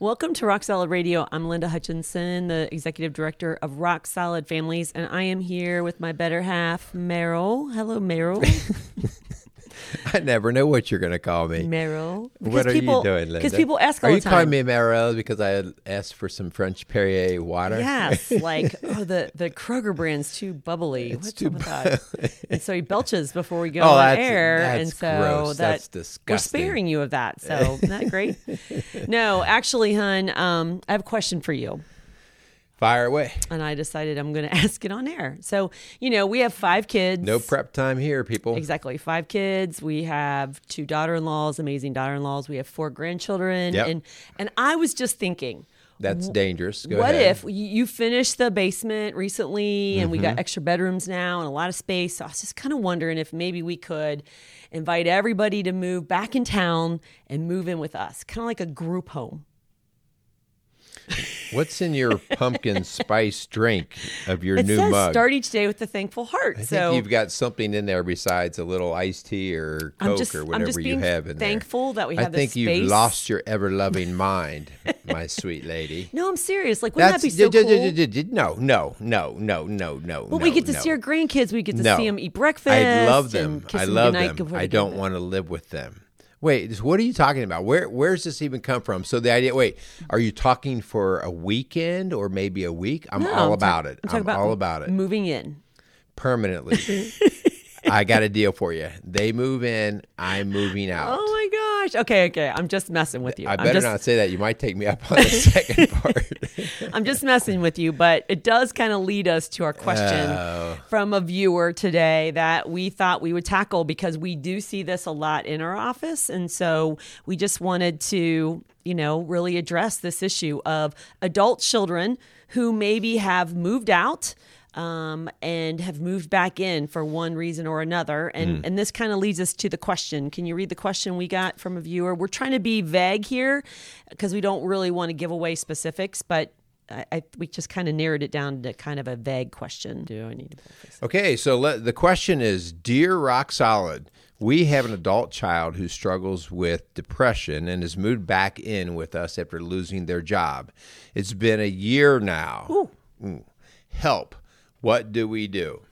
Welcome to Rock Solid Radio. I'm Linda Hutchinson, the executive director of Rock Solid Families, and I am here with my better half, Meryl. Hello, Meryl. I never know what you're going to call me. Meryl. What are people, you doing, Linda? Because people ask all Are the you calling me Meryl because I asked for some French Perrier water? Yes, like oh the the Kroger brand's too bubbly. What's too up and so he belches before we go Oh, on air, and so gross. that That's we're sparing you of that. So isn't that great? no, actually, hun, um, I have a question for you. Fire away. and I decided I'm going to ask it on air. So, you know, we have five kids. No prep time here, people. Exactly. Five kids. We have two daughter-in-laws, amazing daughter-in-laws. We have four grandchildren. Yep. And and I was just thinking, That's dangerous. Go what ahead. if you finished the basement recently and we Mm-hmm. got extra bedrooms now and a lot of space? So I was just kind of wondering if maybe we could invite everybody to move back in town and move in with us, kind of like a group home. What's in your pumpkin spice drink of your It new says mug? start each day with a thankful heart. I so think you've got something in there besides a little iced tea or Coke just- or whatever you have in thankful there. that we I have this think you've lost your ever loving mind, my sweet lady. No, I'm serious. Like, wouldn't That's that be so d- cool? d- d- no, no, no, no, no, no. Well, no, we get to no. see our grandkids. We get to No. see them eat breakfast. I love them. I love them. I they go to don't want to live with them. Wait, what are you talking about? Where where's this even come from? So the idea. Wait, are you talking for a weekend or maybe a week? I'm No, all I'm about talk- it. I'm talking about all about it moving in. permanently. I got a deal for you. They move in. I'm moving out. Oh my gosh. Okay, okay. I'm just messing with you. I better just, not say that. You might take me up on the second part. I'm just messing with you, but it does kind of lead us to our question Oh. from a viewer today that we thought we would tackle because we do see this a lot in our office. And so we just wanted to, you know, really address this issue of adult children who maybe have moved out. Um, and have moved back in for one reason or another. And and this kind of leads us to the question. Can you read the question we got from a viewer? We're trying to be vague here because we don't really want to give away specifics, but I, I we just kind of narrowed it down to kind of a vague question. Do I need to focus? Okay, so let, the question is Dear Rock Solid, we have an adult child who struggles with depression and has moved back in with us after losing their job. It's been a year now. Ooh. Help. What do we do?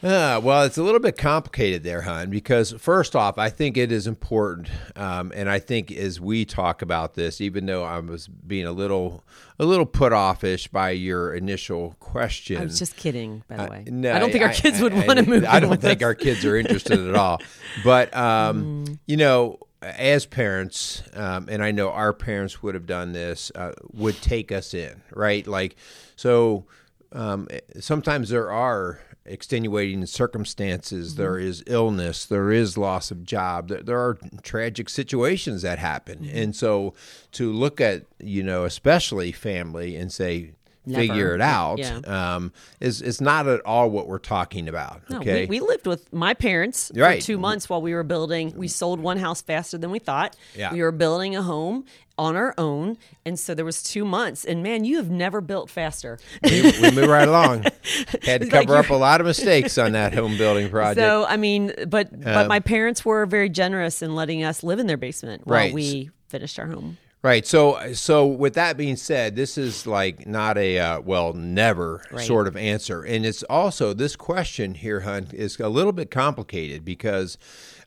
Uh, well, it's a little bit complicated there, hon, because first off, I think it is important, um, and I think as we talk about this, even though I was being a little, a little put offish by your initial question, I was just kidding, by the way. Uh, no, I don't think our kids would want to move. I don't think us. our kids are interested at all. But um, Mm. you know, as parents, um, and I know our parents would have done this, uh, would take us in, right? Like, so um, sometimes there are extenuating circumstances. Mm-hmm. There is illness. There is loss of job. There, there are tragic situations that happen, Mm-hmm. and so to look at you know, especially family, and say. Figure it out Yeah. um, is is not at all what we're talking about. No, Okay, we, we lived with my parents Right. for two months while we were building. We sold one house faster than we thought. Yeah. We were building a home on our own, and so there was two months. And man, you have never built faster. we, we move right along. Had to It's like cover up a lot of mistakes on that home building project. So I mean, but Um, but my parents were very generous in letting us live in their basement while Right. we finished our home. Right. So so with that being said, this is like not a uh, well never Right. sort of answer, and it's also this question here, Hunt, is a little bit complicated because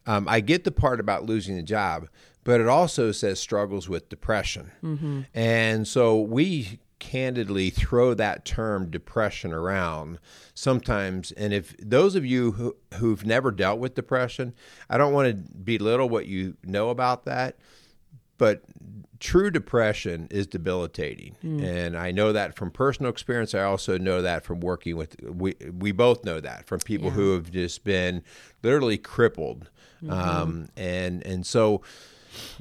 um, I get the part about losing the job, but it also says struggles with depression, Mm-hmm. and so we candidly throw that term depression around sometimes and if those of you who, who've never dealt with depression i don't want to belittle what you know about that but true depression is debilitating. And i know that from personal experience. I also know that from working with we, we both know that from people who have just been literally crippled. Um, and and so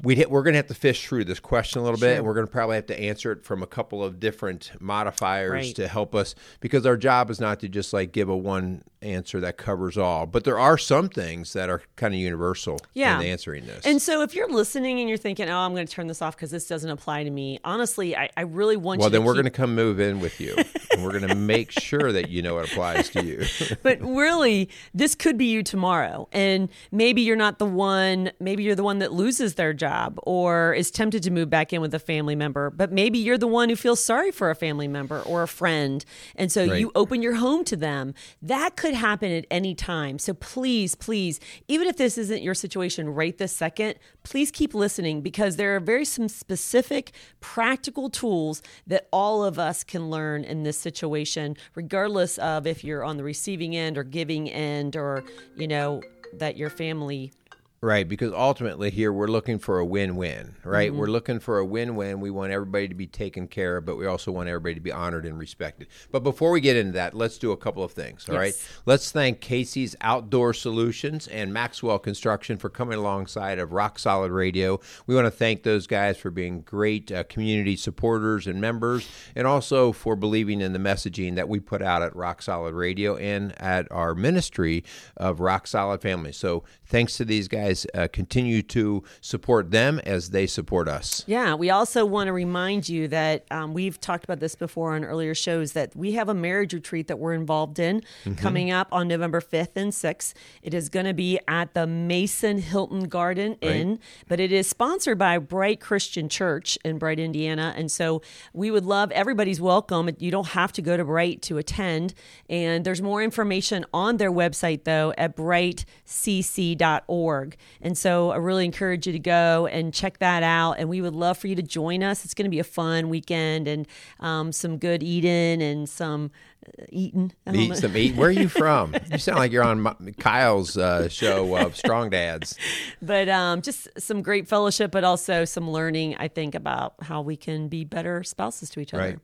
we we're going to have to fish through this question a little bit, and we're going to probably have to answer it from a couple of different modifiers Right. to help us because our job is not to just like give a one answer that covers all, but there are some things that are kind of universal Yeah. in answering this. And so if you're listening and you're thinking, "Oh, I'm going to turn this off because this doesn't apply to me," honestly, I, I really want well, you. then to we're keep- going to come move in with you. and we're going to make sure that you know it applies to you. but really, this could be you tomorrow. And maybe you're not the one, maybe you're the one that loses their job or is tempted to move back in with a family member. But maybe you're the one who feels sorry for a family member or a friend. And so Right. you open your home to them. That could happen at any time. So please, please, even if this isn't your situation right this second, please keep listening because there are very some specific practical tools that all of us can learn in this situation, regardless of if you're on the receiving end or giving end or, you know, that your family Right, because ultimately here we're looking for a win-win, right? We're looking for a win-win. We want everybody to be taken care of, but we also want everybody to be honored and respected. But before we get into that, let's do a couple of things, all right? Yes. Let's thank Casey's Outdoor Solutions and Maxwell Construction for coming alongside of Rock Solid Radio. We want to thank those guys for being great uh, community supporters and members, and also for believing in the messaging that we put out at Rock Solid Radio and at our ministry of Rock Solid Family. So thanks to these guys. Uh, continue to support them as they support us. Yeah, we also want to remind you that um, we've talked about this before on earlier shows that we have a marriage retreat that we're involved in Mm-hmm. coming up on November 5th and 6th. It is going to be at the Mason Hilton Garden Inn, but it is sponsored by Bright Christian Church in Bright, Indiana. And so we would love everybody's welcome. You don't have to go to Bright to attend. And there's more information on their website, though, at brightcc.org. And so I really encourage you to go and check that out. And we would love for you to join us. It's going to be a fun weekend and um, some good eating and some uh, eating. Eat some eat. Where are you from? You sound like you're on my- Kyle's uh, show of Strong Dads. but um, just some great fellowship, but also some learning, I think, about how we can be better spouses to each other. Right.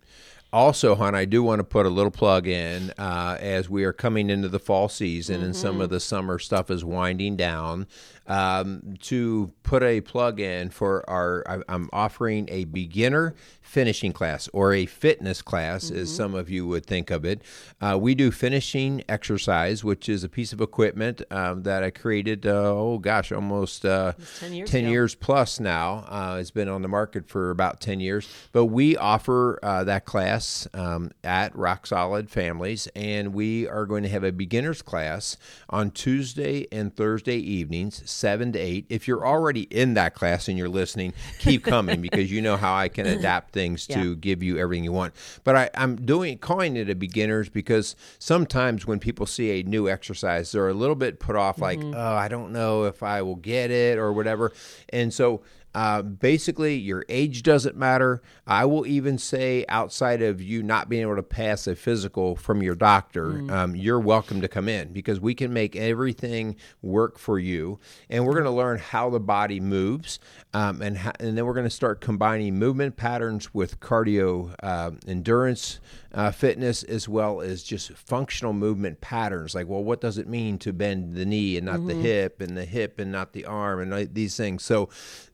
Also, hon, I do want to put a little plug in uh, as we are coming into the fall season and some of the summer stuff is winding down. Um, to put a plug in for our, I- I'm offering a beginner finishing class or a fitness class, as some of you would think of it. Uh, we do finishing exercise, which is a piece of equipment um, that I created. Uh, oh gosh, almost uh, 10 years 10 years plus now. Uh, it's been on the market for about 10 years. But we offer uh, that class um, at Rock Solid Families, and we are going to have a beginner's class on Tuesday and Thursday evenings, 7 to 8. If you're already in that class and you're listening, keep coming because you know how I can adapt things to Yeah. give you everything you want. But I, I'm doing calling it a beginners because sometimes when people see a new exercise, they're a little bit put off, like, mm-hmm. oh, I don't know if I will get it or whatever. And so uh, basically, your age doesn't matter. I will even say, outside of you not being able to pass a physical from your doctor, um, you're welcome to come in because we can make everything work for you. And we're going to learn how the body moves, um, and ho- and then we're going to start combining movement patterns with cardio uh, endurance. Uh, fitness as well as just functional movement patterns like well what does it mean to bend the knee and not the hip and the hip and not the arm and these things so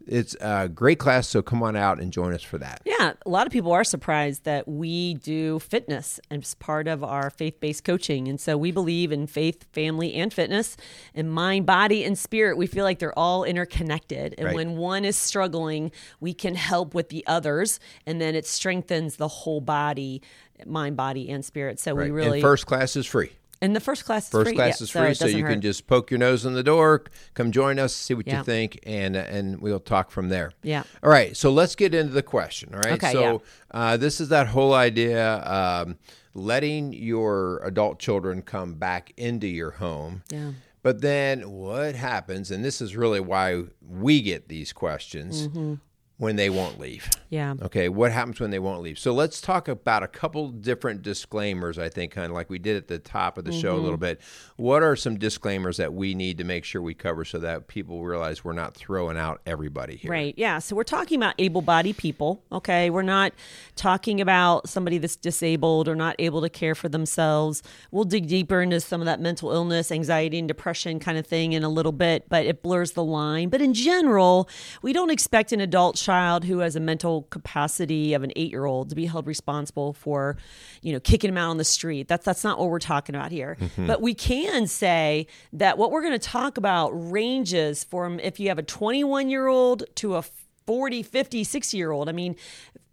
it's a great class so come on out and join us for that Yeah, a lot of people are surprised that we do fitness as part of our faith based coaching. And so we believe in faith, family, and fitness, and mind, body, and spirit. We feel like they're all interconnected. And Right. when one is struggling, we can help with the others, and then it strengthens the whole body, mind, body, and spirit. So we really. and first class is free and the first class is first free. class yeah, is free it so, you hurt. can just poke your nose in the door come join us see what Yeah. you think and and we'll talk from there Yeah. all right so let's get into the question all right Okay, so uh, this is that whole idea um, letting your adult children come back into your home Yeah. But then what happens, and this is really why we get these questions Mm-hmm. When they won't leave. Yeah. Okay, what happens when they won't leave? So let's talk about a couple different disclaimers, I think, kind of like we did at the top of the show a Mm-hmm. little bit. What are some disclaimers that we need to make sure we cover so that people realize we're not throwing out everybody here? Right. Yeah. So we're talking about able bodied people. Okay. We're not talking about somebody that's disabled or not able to care for themselves. We'll dig deeper into some of that mental illness, anxiety, and depression kind of thing in a little bit, but it blurs the line. But in general, we don't expect an adult child who has a mental capacity of an eight year old to be held responsible for, you know, kicking him out on the street. That's that's not what we're talking about here. Mm-hmm. But we can say that what we're going to talk about ranges from if you have a 21 year old to a 40, 50, 60 year old. I mean,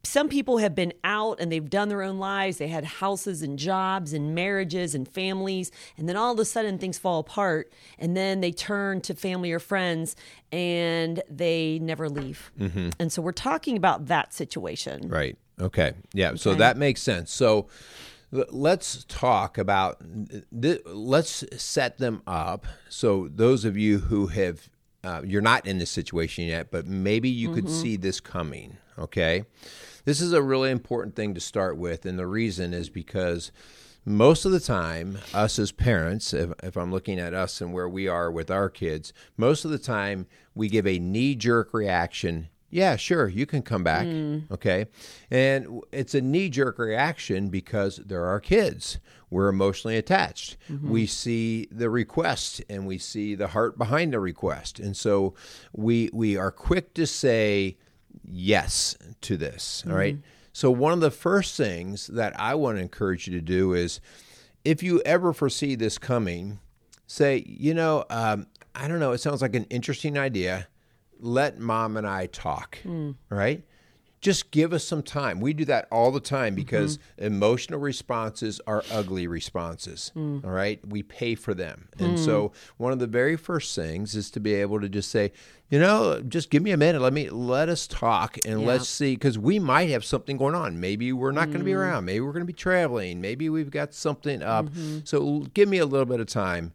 some people have been out and they've done their own lives. They had houses and jobs and marriages and families. And then all of a sudden things fall apart. And then they turn to family or friends and they never leave. Mm-hmm. And so we're talking about that situation. Right. Okay. Yeah. So that makes sense. So let's talk about, th- let's set them up. So those of you who have, uh, you're not in this situation yet, but maybe you could see this coming. Okay. This is a really important thing to start with, and the reason is because most of the time, us as parents, if, if, I'm looking at us and where we are with our kids, most of the time we give a knee jerk reaction. Yeah, sure, you can come back. Mm. Okay. And it's a knee jerk reaction because they're our kids. We're emotionally attached. Mm-hmm. We see the request and we see the heart behind the request. And so we we are quick to say, yes to this. All right. Mm-hmm. So, one of the first things that I want to encourage you to do is if you ever foresee this coming, say, you know, um, I don't know, it sounds like an interesting idea. Let mom and I talk. Mm. Right just give us some time. We do that all the time because mm-hmm. emotional responses are ugly responses. Mm. All right. We pay for them. And mm. so one of the very first things is to be able to just say, you know, just give me a minute. Let me let us talk and yeah. let's see because we might have something going on. Maybe we're not mm. going to be around. Maybe we're going to be traveling. Maybe we've got something up. Mm-hmm. So give me a little bit of time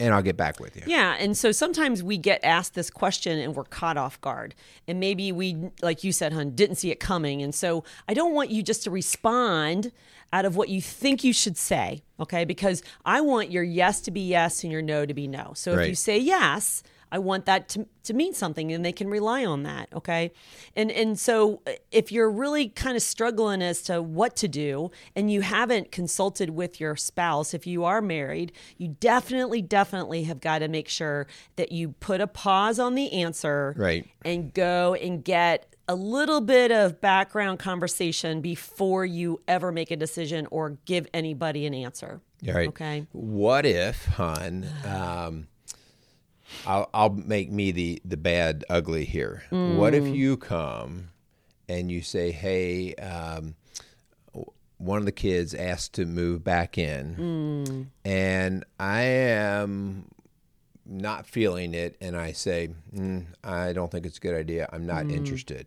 and I'll get back with you. Yeah. And so sometimes we get asked this question and we're caught off guard. And maybe we, like you said, hun, didn't see it coming. And so I don't want you just to respond out of what you think you should say. Okay. Because I want your yes to be yes and your no to be no. So if you say yes, I want that to, to mean something and they can rely on that. Okay. And, and so uh, if you're really kind of struggling as to what to do and you haven't consulted with your spouse, if you are married, you definitely, definitely have got to make sure that you put a pause on the answer right. and go and get a little bit of background conversation before you ever make a decision or give anybody an answer. Right. Okay. What if, hon, um, I'll, I'll make me the the bad ugly here. Mm. What if you come and you say, "Hey, um, one of the kids asked to move back in, mm. and I am not feeling it," and I say, mm, "I don't think it's a good idea. I'm not mm. interested."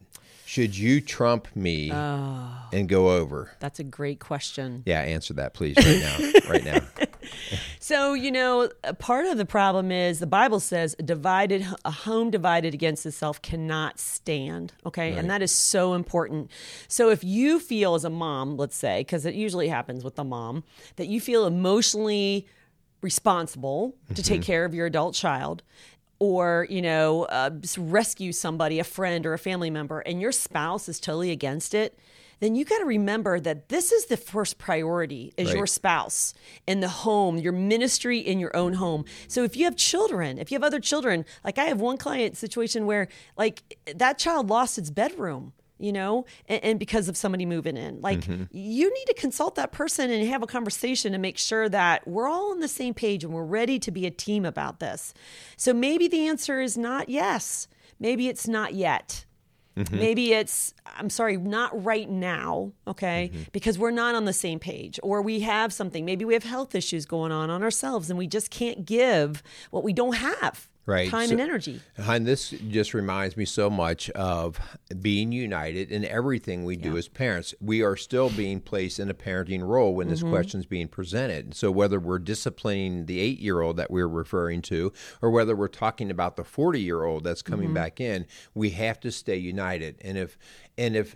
Should you trump me oh, and go over? That's a great question. Yeah, answer that, please, right now. right now. so you know, part of the problem is the Bible says a divided a home divided against itself cannot stand. Okay, right. and that is so important. So if you feel as a mom, let's say, because it usually happens with the mom, that you feel emotionally responsible to take mm-hmm. care of your adult child or you know uh, rescue somebody a friend or a family member and your spouse is totally against it then you got to remember that this is the first priority is right. your spouse and the home your ministry in your own home so if you have children if you have other children like i have one client situation where like that child lost its bedroom you know, and, and, because of somebody moving in. Like mm-hmm. you need to consult that person and have a conversation and make sure that we're all on the same page and we're ready to be a team about this. So maybe the answer is not yes. Maybe it's not yet. Mm-hmm. Maybe it's, I'm sorry, not right now, okay? Mm-hmm. Because we're not on the same page, or we have something. Maybe we have health issues going on on ourselves, and we just can't give what we don't have right. time so, and energy. And this just reminds me so much of being united in everything we do as parents. We are still being placed in a parenting role when this mm-hmm. question is being presented. So whether we're disciplining the eight year old that we're referring to, or whether we're talking about the 40 year old that's coming mm-hmm. back in, we have to stay united. And if, and if,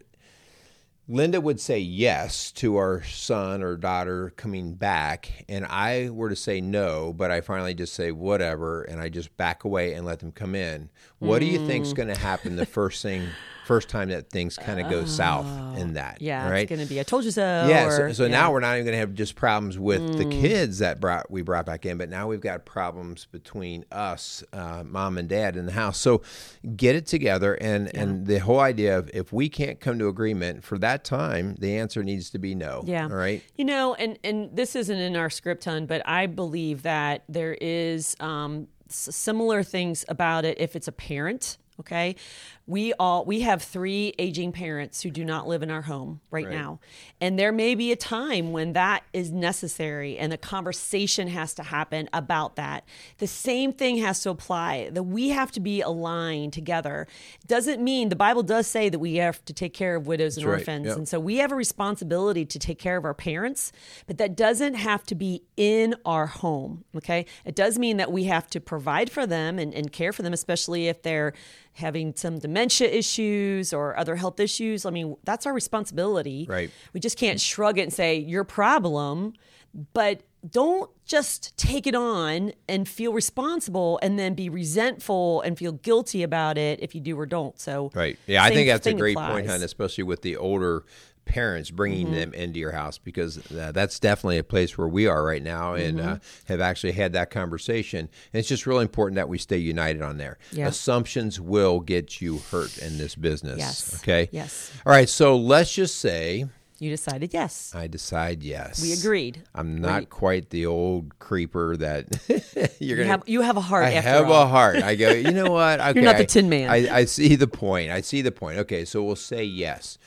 Linda would say yes to our son or daughter coming back, and I were to say no, but I finally just say whatever, and I just back away and let them come in. What mm. do you think's mm. going to happen the first thing first time that things kind of go south in that. Yeah, right? it's going to be I told you so. Yeah, or, so, so yeah. now we're not even going to have just problems with mm. the kids that brought we brought back in, but now we've got problems between us, uh, mom and dad in the house. So get it together, and yeah. and the whole idea of if we can't come to agreement for that time, the answer needs to be no. Yeah, all right. You know, and and this isn't in our script, ton, but I believe that there is um, similar things about it if it's a parent Okay. We all we have three aging parents who do not live in our home right, Right. now and there may be a time when that is necessary and a conversation has to happen about that the same thing has to apply that we have to be aligned together doesn't mean the bible does say that we have to take care of widows and That's right. orphans Yep. and so we have a responsibility to take care of our parents but that doesn't have to be in our home okay it does mean that we have to provide for them and, and care for them especially if they're having some dementia issues or other health issues i mean that's our responsibility Right. we just can't shrug it and say your problem but don't just take it on and feel responsible and then be resentful and feel guilty about it if you do or don't so Right. Yeah, I think that's a great applies. point, hon, especially with the older parents bringing Mm-hmm. them into your house because uh, that's definitely a place where we are right now and Mm-hmm. uh, have actually had that conversation. And it's just really important that we stay united on there. Yeah. Assumptions will get you hurt in this business. Yes. Okay. Yes. All right. So let's just say you decided yes I decide yes. we agreed I'm not quite the old creeper that you're gonna have, you have a heart I have all. a heart. I go, you know what? Okay, you're not the Tin Man. I, I see the point. I see the point. Okay, so we'll say yes.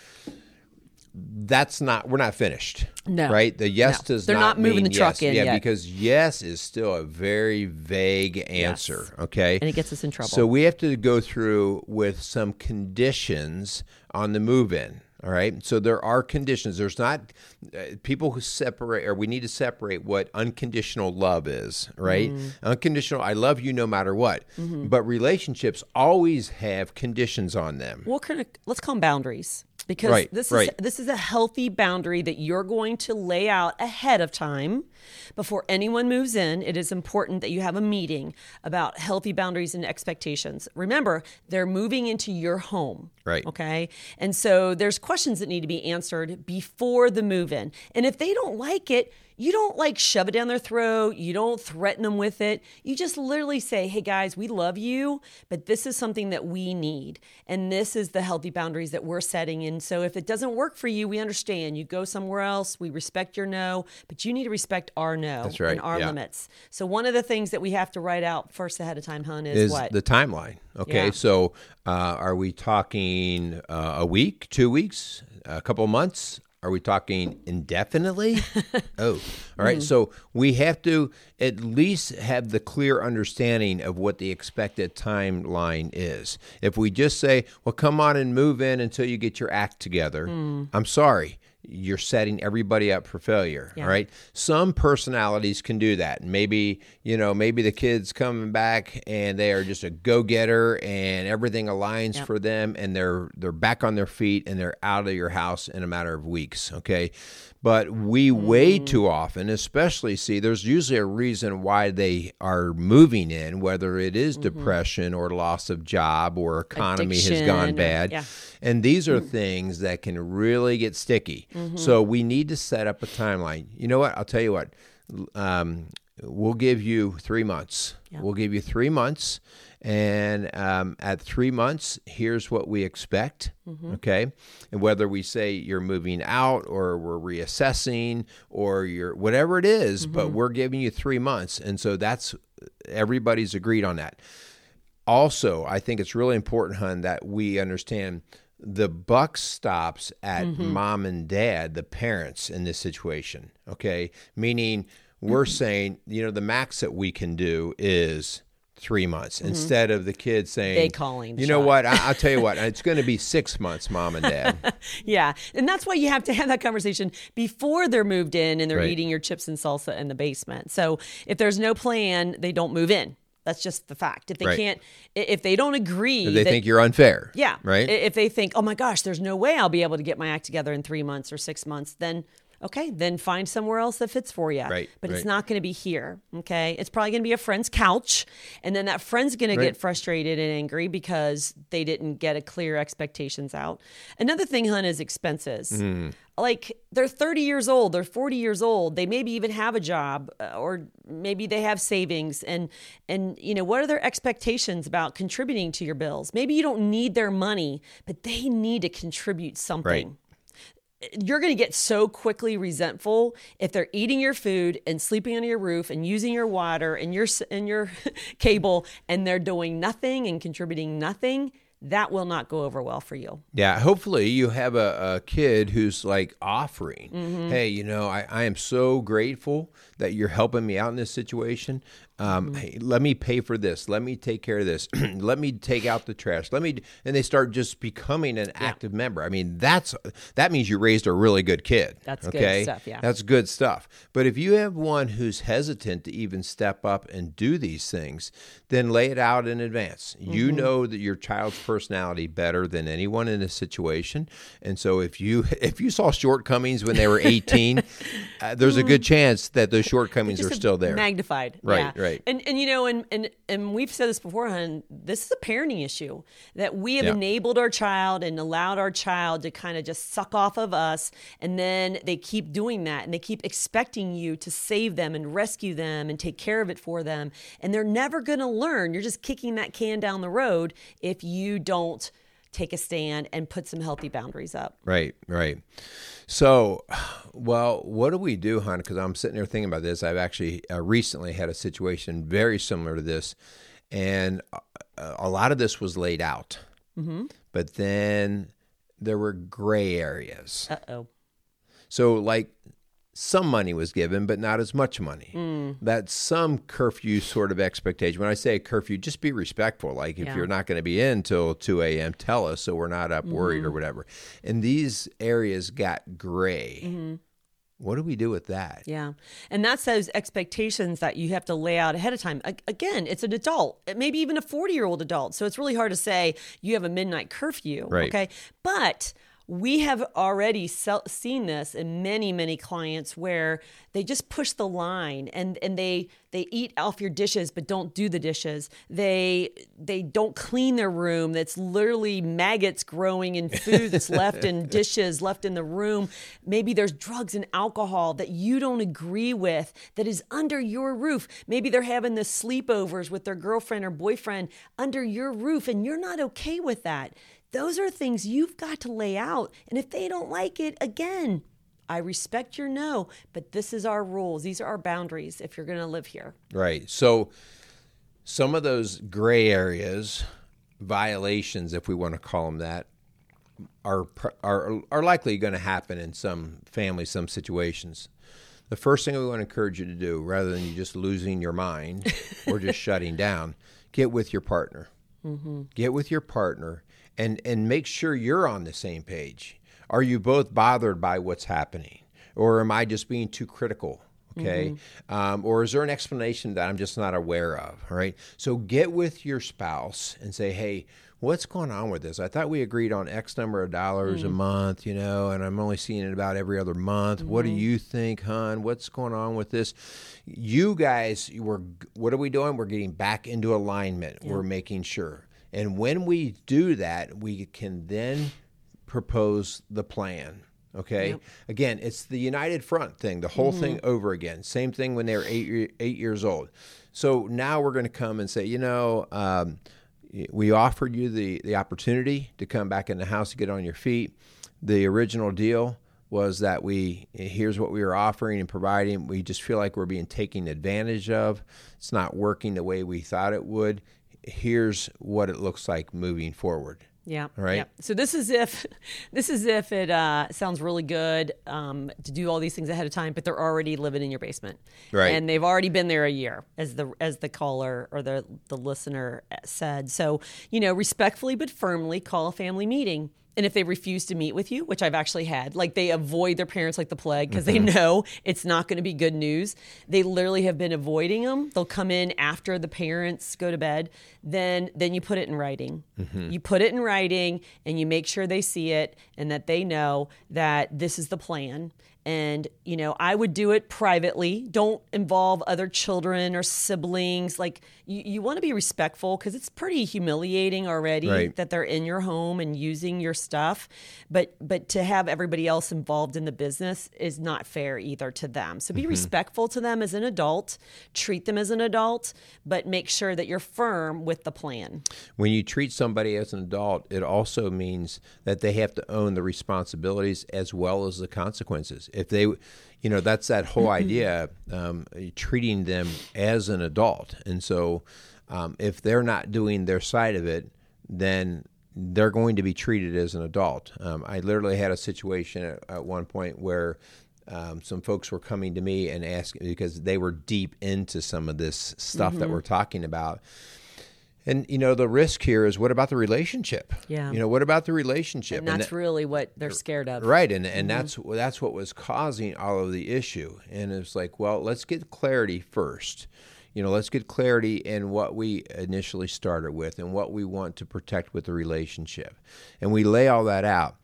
That's not. We're not finished. No. Right. The yes No. does They're not moving mean the truck yes. in Yeah, yet. because yes is still a very vague answer. Okay. and it gets us in trouble So we have to go through with some conditions on the move in. All right. So there are conditions. There's not uh, people who separate, or we need to separate what unconditional love is, right? Mm-hmm. Unconditional, I love you no matter what. But relationships always have conditions on them. Well, kind of, let's call them boundaries because Right, this is right. this is a healthy boundary that you're going to lay out ahead of time before anyone moves in. It is important that you have a meeting about healthy boundaries and expectations. Remember, they're moving into your home. Right. Okay. And so there's questions that need to be answered before the move in. And if they don't like it, you don't like shove it down their throat. You don't threaten them with it. You just literally say, hey guys, we love you, but this is something that we need. And this is the healthy boundaries that we're setting. And so if it doesn't work for you, we understand. You go somewhere else. We respect your no, but you need to respect our no That's right, and our yeah. limits. So one of the things that we have to write out first ahead of time, hun, is, Is what? the timeline. Okay. Yeah. So uh, are we talking uh, a week, two weeks, a couple months? Are we talking indefinitely? oh, all right. Hmm. So we have to at least have the clear understanding of what the expected timeline is. If we just say, well, come on and move in until you get your act together, hmm. I'm sorry. You're setting everybody up for failure. Yeah. All right. Some personalities can do that. Maybe, you know, maybe the kid's coming back and they are just a go-getter and everything aligns Yep. for them and they're they're back on their feet and they're out of your house in a matter of weeks, okay? But we way Mm. too often, especially see there's usually a reason why they are moving in, whether it is depression or loss of job or economy has Mm-hmm. Addiction gone or- bad. yeah. And these are things that can really get sticky. Mm-hmm. So we need to set up a timeline. You know what? I'll tell you what. Um, we'll give you three months. We'll give you three months. And um, at three months, here's what we expect. Mm-hmm. Okay. And whether we say you're moving out or we're reassessing or you're whatever it is, Mm-hmm. but we're giving you three months. And so that's everybody's agreed on that also, I think it's really important, hun, that we understand the buck stops at Mm-hmm. mom and dad, the parents in this situation. Okay. Meaning we're Mm-hmm. saying, you know, the max that we can do is three months instead of the kid saying, Mm-hmm. They calling you know shot." what? I, I'll tell you what, it's going to be six months, mom and dad. Yeah. And that's why you have to have that conversation before they're moved in and they're Right. eating your chips and salsa in the basement. So if there's no plan, they don't move in. That's just the fact. If they Right. can't, if they don't agree, if they that- think you're unfair. yeah, Right. If they think, oh my gosh, there's no way I'll be able to get my act together in three months or six months, then okay, then find somewhere else that fits for you. Right, But it's not going to be here. Okay. It's probably going to be a friend's couch. And then that friend's going to get frustrated and angry because they didn't get a clear expectations out. Another thing, hun, is expenses. Hmm. Like they're 30 years old, they're 40 years old, they maybe even have a job uh, or maybe they have savings and and you know what are their expectations about contributing to your bills? Maybe you don't need their money, but they need to contribute something you're going to get so quickly resentful if they're eating your food and sleeping under your roof and using your water and your and your cable and they're doing nothing and contributing nothing that will not go over well for you. Yeah, hopefully you have a, a kid who's like offering, Mm-hmm. hey, you know, I, I am so grateful that you're helping me out in this situation. Um, Mm-hmm. hey, let me pay for this. Let me take care of this. let me take out the trash. Let me, and they start just becoming an active member. I mean, that's that means you raised a really good kid. That's good stuff, yeah. That's good stuff. But if you have one who's hesitant to even step up and do these things, then lay it out in advance. You Mm-hmm. know that your child's personality better than anyone in this situation, and so if you if you saw shortcomings when they were 18, uh, there's a good chance that those shortcomings are Mm. Still there. magnified Right, yeah. right. and and you know and and and we've said this before, beforehand this is a parenting issue that we have Yeah. enabled our child and allowed our child to kind of just suck off of us and then they keep doing that and they keep expecting you to save them and rescue them and take care of it for them and they're never going to learn you're just kicking that can down the road if you don't take a stand and put some healthy boundaries up Right, right. So, well, what do we do, hon? Because I'm sitting there thinking about this. I've actually uh, recently had a situation very similar to this, and a, a lot of this was laid out, mm-hmm. but then there were gray areas. uh-oh So, like, some money was given, but not as much money. Mm. That's some curfew sort of expectation. When I say curfew, just be respectful. Like, if Yeah. you're not going to be in till 2 a.m., tell us so we're not up worried Mm-hmm. or whatever. And these areas got gray. Mm-hmm. What do we do with that? Yeah. And that's those expectations that you have to lay out ahead of time. Again, it's an adult, maybe even a 40 year old adult. So it's really hard to say you have a midnight curfew. Right. Okay. But we have already se- seen this in many, many clients where they just push the line and, and they they eat off your dishes but don't do the dishes. They they don't clean their room. That's literally maggots growing in food that's left in dishes, left in the room. Maybe there's drugs and alcohol that you don't agree with that is under your roof. Maybe they're having the sleepovers with their girlfriend or boyfriend under your roof and you're not okay with that. Those are things you've got to lay out. And if they don't like it, again, I respect your no, but this is our rules. These are our boundaries if you're going to live here. Right. So, some of those gray areas, violations, if we want to call them that, are are are likely going to happen in some families, some situations. The first thing we want to encourage you to do, rather than you just losing your mind or just shutting down, get with your partner. Mm-hmm. Get with your partner and and make sure you're on the same page. Are you both bothered by what's happening, or am I just being too critical? Okay, mm-hmm. um, or is there an explanation that I'm just not aware of? All right, so get with your spouse and say, hey. What's going on with this? I thought we agreed on X number of dollars a mm. month, you know, and I'm only seeing it about every other month. What do mm-hmm. you think, hon? What's going on with this? You guys, we're what are we doing? We're getting back into alignment. We're making sure. And when we do that, we can then propose the plan. Okay. Again, it's the united front thing, the whole thing over again. Same thing when they were eight eight years old. So now we're going to come and say, you know, um, we offered you the the opportunity to come back in the house to get on your feet. The original deal was that we here's what we were offering and providing. We just feel like we're being taken advantage of. It's not working the way we thought it would. Here's what it looks like moving forward. Yeah. Right. yeah. So this is if this is if it uh, sounds really good um, to do all these things ahead of time, but they're already living in your basement, Right. And they've already been there a year, as the as the caller or the the listener said. So you know, respectfully but firmly call a family meeting. And if they refuse to meet with you, which I've actually had, like they avoid their parents like the plague because they mm-hmm. know it's not going to be good news. They literally have been avoiding them. They'll come in after the parents go to bed. Then, then you put it in writing. Mm-hmm. You put it in writing, and you make sure they see it and that they know that this is the plan. And you know, I would do it privately. Don't involve other children or siblings. Like you, you want to be respectful because it's pretty humiliating already Right. that they're in your home and using your stuff but but to have everybody else involved in the business is not fair either to them so be mm-hmm. respectful to them as an adult treat them as an adult but make sure that you're firm with the plan When you treat somebody as an adult, it also means that they have to own the responsibilities as well as the consequences. If they, you know, that's that whole idea, um, treating them as an adult. And so, um, if they're not doing their side of it, then they're going to be treated as an adult. Um, I literally had a situation at, at one point where um, some folks were coming to me and asking because they were deep into some of this stuff Mm-hmm. that we're talking about. And you know the risk here is what about the relationship? Yeah. You know what about the relationship? And that's that- really what they're scared of. Right, and and mm-hmm. that's that's what was causing all of the issue. And it's like, well, let's get clarity first. You know, let's get clarity in what we initially started with and what we want to protect with the relationship. And we lay all that out.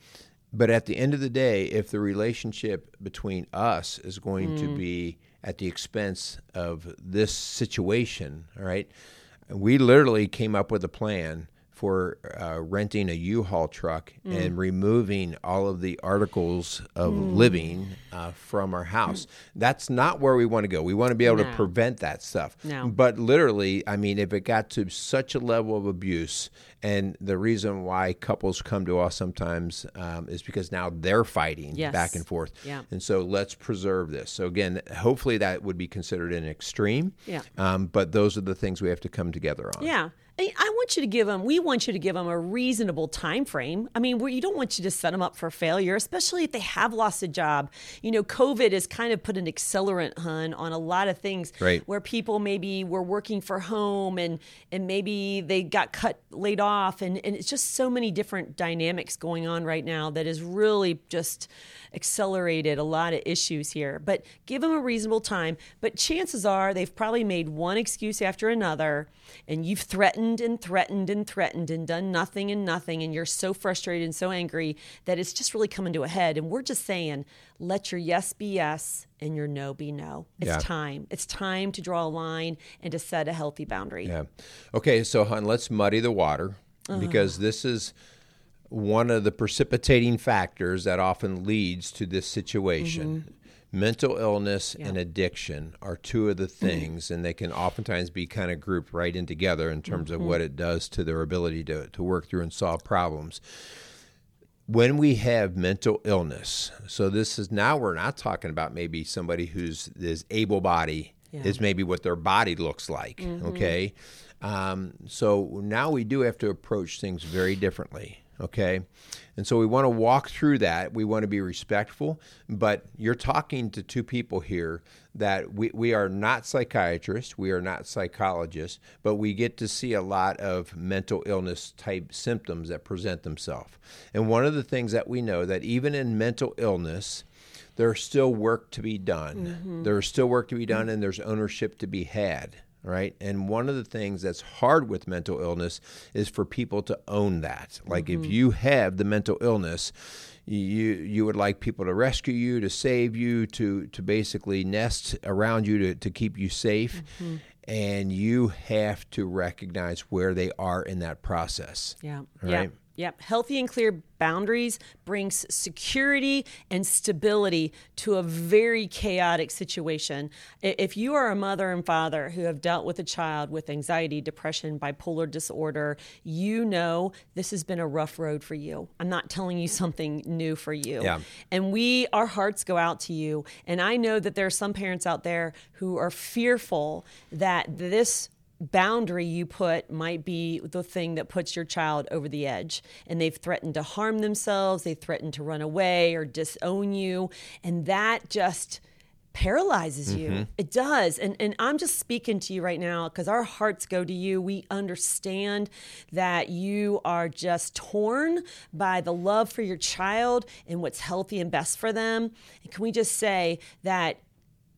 But at the end of the day, if the relationship between us is going to mm. be at the expense of this situation, all right, we literally came up with a plan for uh, renting a U-Haul truck and removing all of the articles of living uh, from our house. That's not where we want to go. We want to be able to prevent that stuff. No. But literally, I mean, if it got to such a level of abuse, and the reason why couples come to us sometimes um, is because now they're fighting Yes. back and forth. Yeah. And so let's preserve this. So again, hopefully that would be considered an extreme. Yeah. Um, but those are the things we have to come together on. Yeah. I I want you to give them. We want you to give them a reasonable time frame. I mean, you don't want you to set them up for failure, especially if they have lost a job. You know, COVID has kind of put an accelerant, hun, on a lot of things. Right. Where people maybe were working for home and and maybe they got cut, laid off, and and it's just so many different dynamics going on right now that has really just accelerated a lot of issues here. But give them a reasonable time. But chances are they've probably made one excuse after another, and you've threatened and threatened and threatened and done nothing and nothing, and you're so frustrated and so angry that it's just really coming to a head. And we're just saying, let your yes be yes and your no be no. It's Yeah. time. It's time to draw a line and to set a healthy boundary. Yeah. Okay, so hon, let's muddy the water uh-huh. because this is one of the precipitating factors that often leads to this situation. Mm-hmm. Mental illness and addiction are two of the mm-hmm. things, and they can oftentimes be kind of grouped right in together in terms of mm-hmm. what it does to their ability to, to work through and solve problems. When we have mental illness, so this is now we're not talking about maybe somebody who's is able body is maybe what their body looks like. Mm-hmm. Okay. Um, so now we do have to approach things very differently. Okay. And so we want to walk through that. We want to be respectful, but you're talking to two people here that we, we are not psychiatrists, we are not psychologists, but we get to see a lot of mental illness type symptoms that present themselves. And one of the things that we know that even in mental illness, there's still work to be done. Mm-hmm. There's still work to be done, and there's ownership to be had. Right. And one of the things that's hard with mental illness is for people to own that. Like if mm-hmm. you have the mental illness, you you would like people to rescue you, to save you, to to basically nest around you to, to keep you safe. Mm-hmm. And you have to recognize where they are in that process. Yeah. Right. Yep. Yep. Healthy and clear boundaries brings security and stability to a very chaotic situation. If you are a mother and father who have dealt with a child with anxiety, depression, bipolar disorder, you know this has been a rough road for you. I'm not telling you something new for you. Yeah. And we, our hearts go out to you. And I know that there are some parents out there who are fearful that this boundary you put might be the thing that puts your child over the edge. And they've threatened to harm themselves, they threatened to run away or disown you. And that just paralyzes you. Mm-hmm. It does. And and I'm just speaking to you right now because our hearts go to you. We understand that you are just torn by the love for your child and what's healthy and best for them. And can we just say that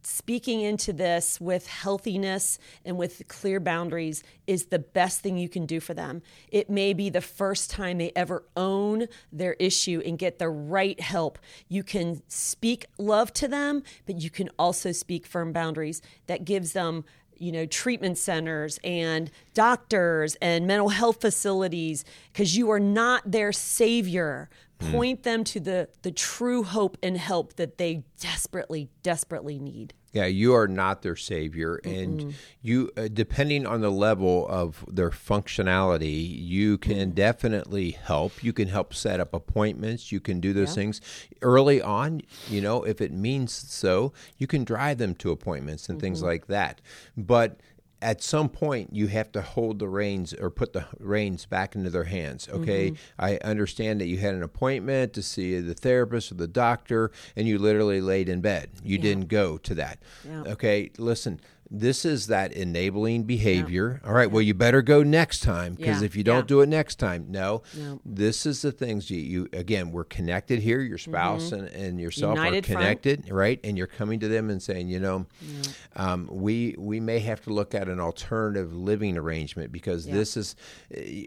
speaking into this with healthiness and with clear boundaries is the best thing you can do for them. It may be the first time they ever own their issue and get the right help. You can speak love to them, but you can also speak firm boundaries that gives them you know treatment centers and doctors and mental health facilities because you are not their savior hmm. point them to the the true hope and help that they desperately desperately need Yeah, you are not their savior, and you, uh, depending on the level of their functionality, you can definitely help. You can help set up appointments. You can do those things early on. You know, if it means so, you can drive them to appointments and things like that. But at some point you have to hold the reins or put the reins back into their hands okay mm-hmm. i understand that you had an appointment to see the therapist or the doctor and you literally laid in bed you yeah. didn't go to that yeah. okay listen this is that enabling behavior. Yeah. All right, well, you better go next time because yeah. if you don't yeah. do it next time, no. This is the things you, you, again, we're connected here. Your spouse mm-hmm. and, and yourself United are connected, front. right? And you're coming to them and saying, you know, um, we we may have to look at an alternative living arrangement because this is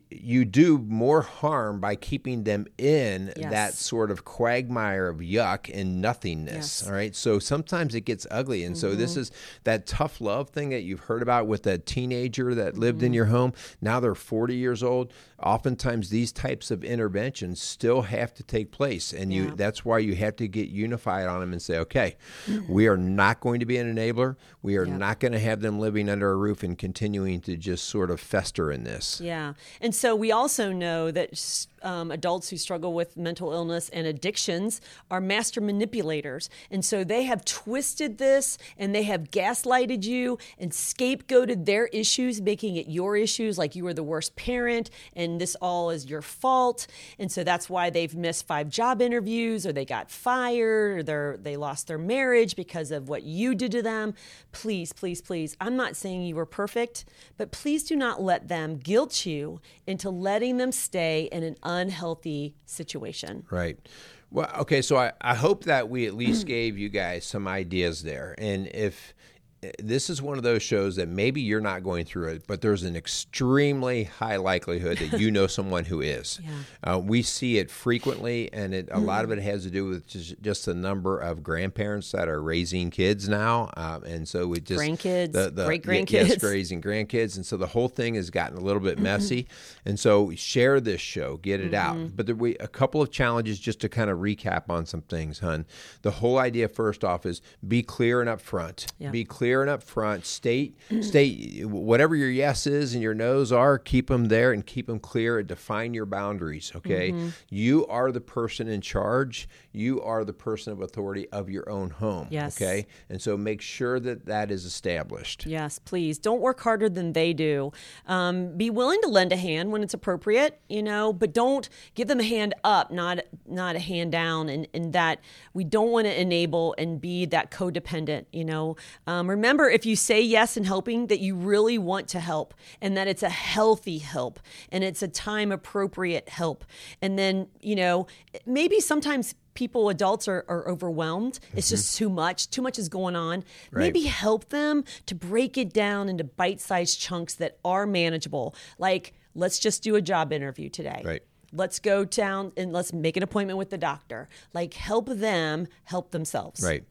you do more harm by keeping them in yes. that sort of quagmire of yuck and nothingness. Yes. All right, so sometimes it gets ugly, and mm-hmm. so this mm-hmm. is that tough love love thing that you've heard about with that teenager that lived mm-hmm. in your home. Now they're 40 years old. Oftentimes these types of interventions still have to take place. And yeah. you that's why you have to get unified on them and say, okay, mm-hmm. we are not going to be an enabler. We are yeah. not going to have them living under a roof and continuing to just sort of fester in this. Yeah. And so we also know that um, adults who struggle with mental illness and addictions are master manipulators. And so they have twisted this and they have gaslighted you and scapegoated their issues, making it your issues, like you were the worst parent and this all is your fault. And so that's why they've missed five job interviews or they got fired or they lost their marriage because of what you did to them. Please, please, please. I'm not saying you were perfect, but please do not let them guilt you into letting them stay in an unhealthy situation. Right. Well, okay, so I, I hope that we at least gave you guys some ideas there. And if this is one of those shows that maybe you're not going through it, but there's an extremely high likelihood that you know someone who is. Yeah. Uh, we see it frequently, and it, a mm. lot of it has to do with just, just, the number of grandparents that are raising kids now, uh, and so we just grandkids, the, the great grandkids, yes, raising grandkids, and so the whole thing has gotten a little bit mm-hmm. messy. and so share this show, get it mm-hmm. out. But there we a couple of challenges just to kind of recap on some things, hun. The whole idea, first off, is be clear and upfront. Yeah. Be clear clear and upfront. State, state whatever your yeses and your no's are. Keep them there and keep them clear and define your boundaries. Okay, mm-hmm. you are the person in charge. You are the person of authority of your own home. Yes. Okay, and so make sure that that is established. Yes, please don't work harder than they do. Um, be willing to lend a hand when it's appropriate. You know, but don't give them a hand up, not not a hand down. And and that we don't want to enable and be that codependent. You know, um, remember if you say yes in helping that you really want to help and that it's a healthy help and it's a time appropriate help. And then, you know, maybe sometimes people adults are, are overwhelmed. It's mm-hmm. just too much too much is going on. Right. maybe help them to break it down into bite-sized chunks that are manageable. Like let's just do a job interview today. Right. Let's go down and let's make an appointment with the doctor. Like help them help themselves. Right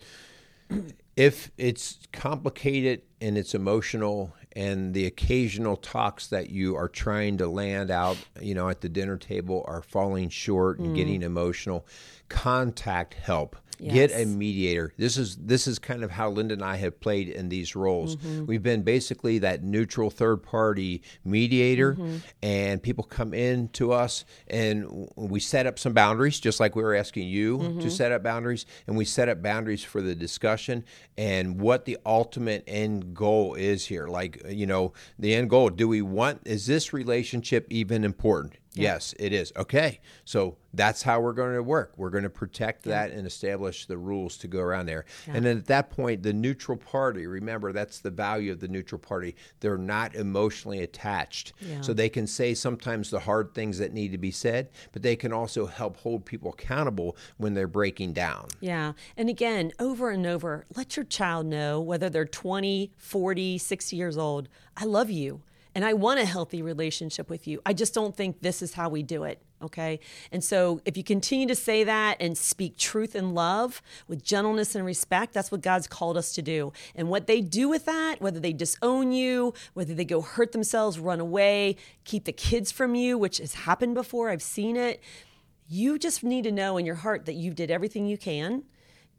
if it's complicated and it's emotional and the occasional talks that you are trying to land out you know at the dinner table are falling short and mm. getting emotional contact help Yes. Get a mediator. This is this is kind of how Linda and I have played in these roles. Mm-hmm. We've been basically that neutral third party mediator, mm-hmm. and people come in to us and we set up some boundaries, just like we were asking you mm-hmm. to set up boundaries, and we set up boundaries for the discussion and what the ultimate end goal is here. Like you know, the end goal. Do we want? Is this relationship even important? Yeah. Yes, it is. Okay. So that's how we're going to work. We're going to protect yeah. that and establish the rules to go around there. Yeah. And then at that point, the neutral party, remember, that's the value of the neutral party. They're not emotionally attached. So they can say sometimes the hard things that need to be said, but they can also help hold people accountable when they're breaking down. Yeah. And again, over and over, let your child know whether they're 20, 40, 60 years old, I love you and I want a healthy relationship with you. I just don't think this is how we do it. Okay. And so if you continue to say that and speak truth and love with gentleness and respect, that's what God's called us to do. And what they do with that, whether they disown you, whether they go hurt themselves, run away, keep the kids from you, which has happened before, I've seen it. You just need to know in your heart that you did everything you can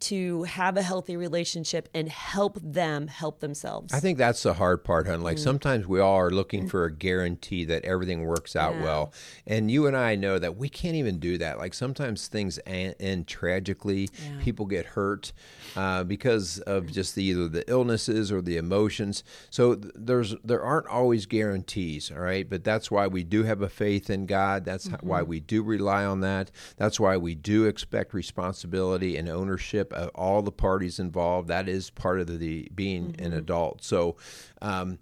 to have a healthy relationship and help them help themselves. I think that's the hard part, hon. Like sometimes we all are looking for a guarantee that everything works out Yeah. well, and you and I know that we can't even do that. Like sometimes things en- end tragically. Yeah. People get hurt uh, because of just the, either the illnesses or the emotions. So th- there's there aren't always guarantees, all right. But that's why we do have a faith in God. That's h- why we do rely on that. That's why we do expect responsibility and ownership of all the parties involved. That is part of the being an adult. So. Um,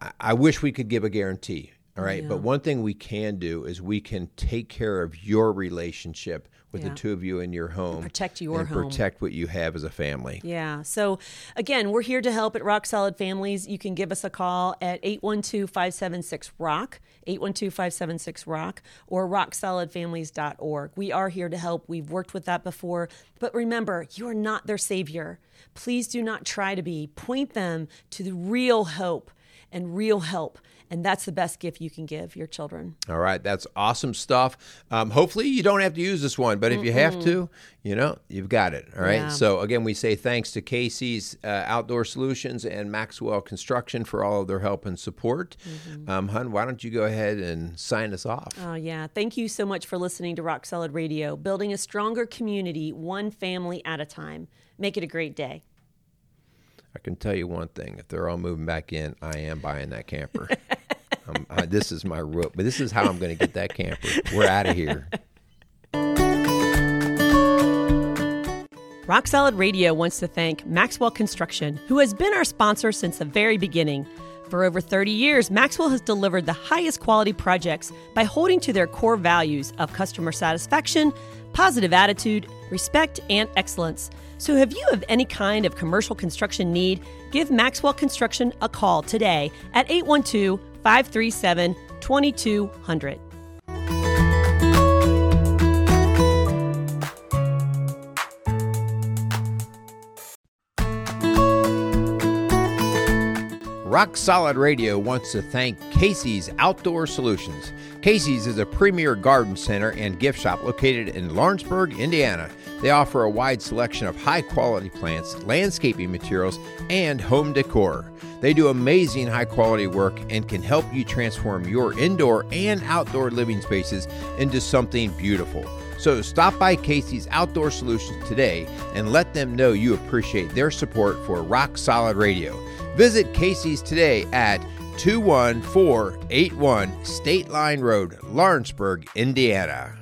I- I wish we could give a guarantee. All right. But one thing we can do is we can take care of your relationship with Yeah. the two of you in your home. protect your and home. protect what you have as a family. Yeah. So, again, we're here to help at Rock Solid Families. You can give us a call at 812 576 ROCK, 812 576 ROCK, or rocksolidfamilies.org. We are here to help. We've worked with that before. But remember, you are not their savior. Please do not try to be. Point them to the real hope and real help. And that's the best gift you can give your children. All right. That's awesome stuff. Um, hopefully, you don't have to use this one, but if you have to, you know, you've got it. All right. Yeah. So, again, we say thanks to Casey's uh, Outdoor Solutions and Maxwell Construction for all of their help and support. Mm-hmm. Um, hun, why don't you go ahead and sign us off? Oh, yeah. Thank you so much for listening to Rock Solid Radio, building a stronger community, one family at a time. Make it a great day. I can tell you one thing: if they're all moving back in, I am buying that camper. I, this is my rope, but this is how I'm going to get that camper. We're out of here. Rock Solid Radio wants to thank Maxwell Construction, who has been our sponsor since the very beginning. For over 30 years, Maxwell has delivered the highest quality projects by holding to their core values of customer satisfaction, positive attitude, respect, and excellence. So, if you have any kind of commercial construction need, give Maxwell Construction a call today at 812 537 2200. Rock Solid Radio wants to thank Casey's Outdoor Solutions. Casey's is a premier garden center and gift shop located in Lawrenceburg, Indiana. They offer a wide selection of high quality plants, landscaping materials, and home decor. They do amazing high quality work and can help you transform your indoor and outdoor living spaces into something beautiful. So stop by Casey's Outdoor Solutions today and let them know you appreciate their support for Rock Solid Radio. Visit Casey's today at 21481 State Line Road, Lawrenceburg, Indiana.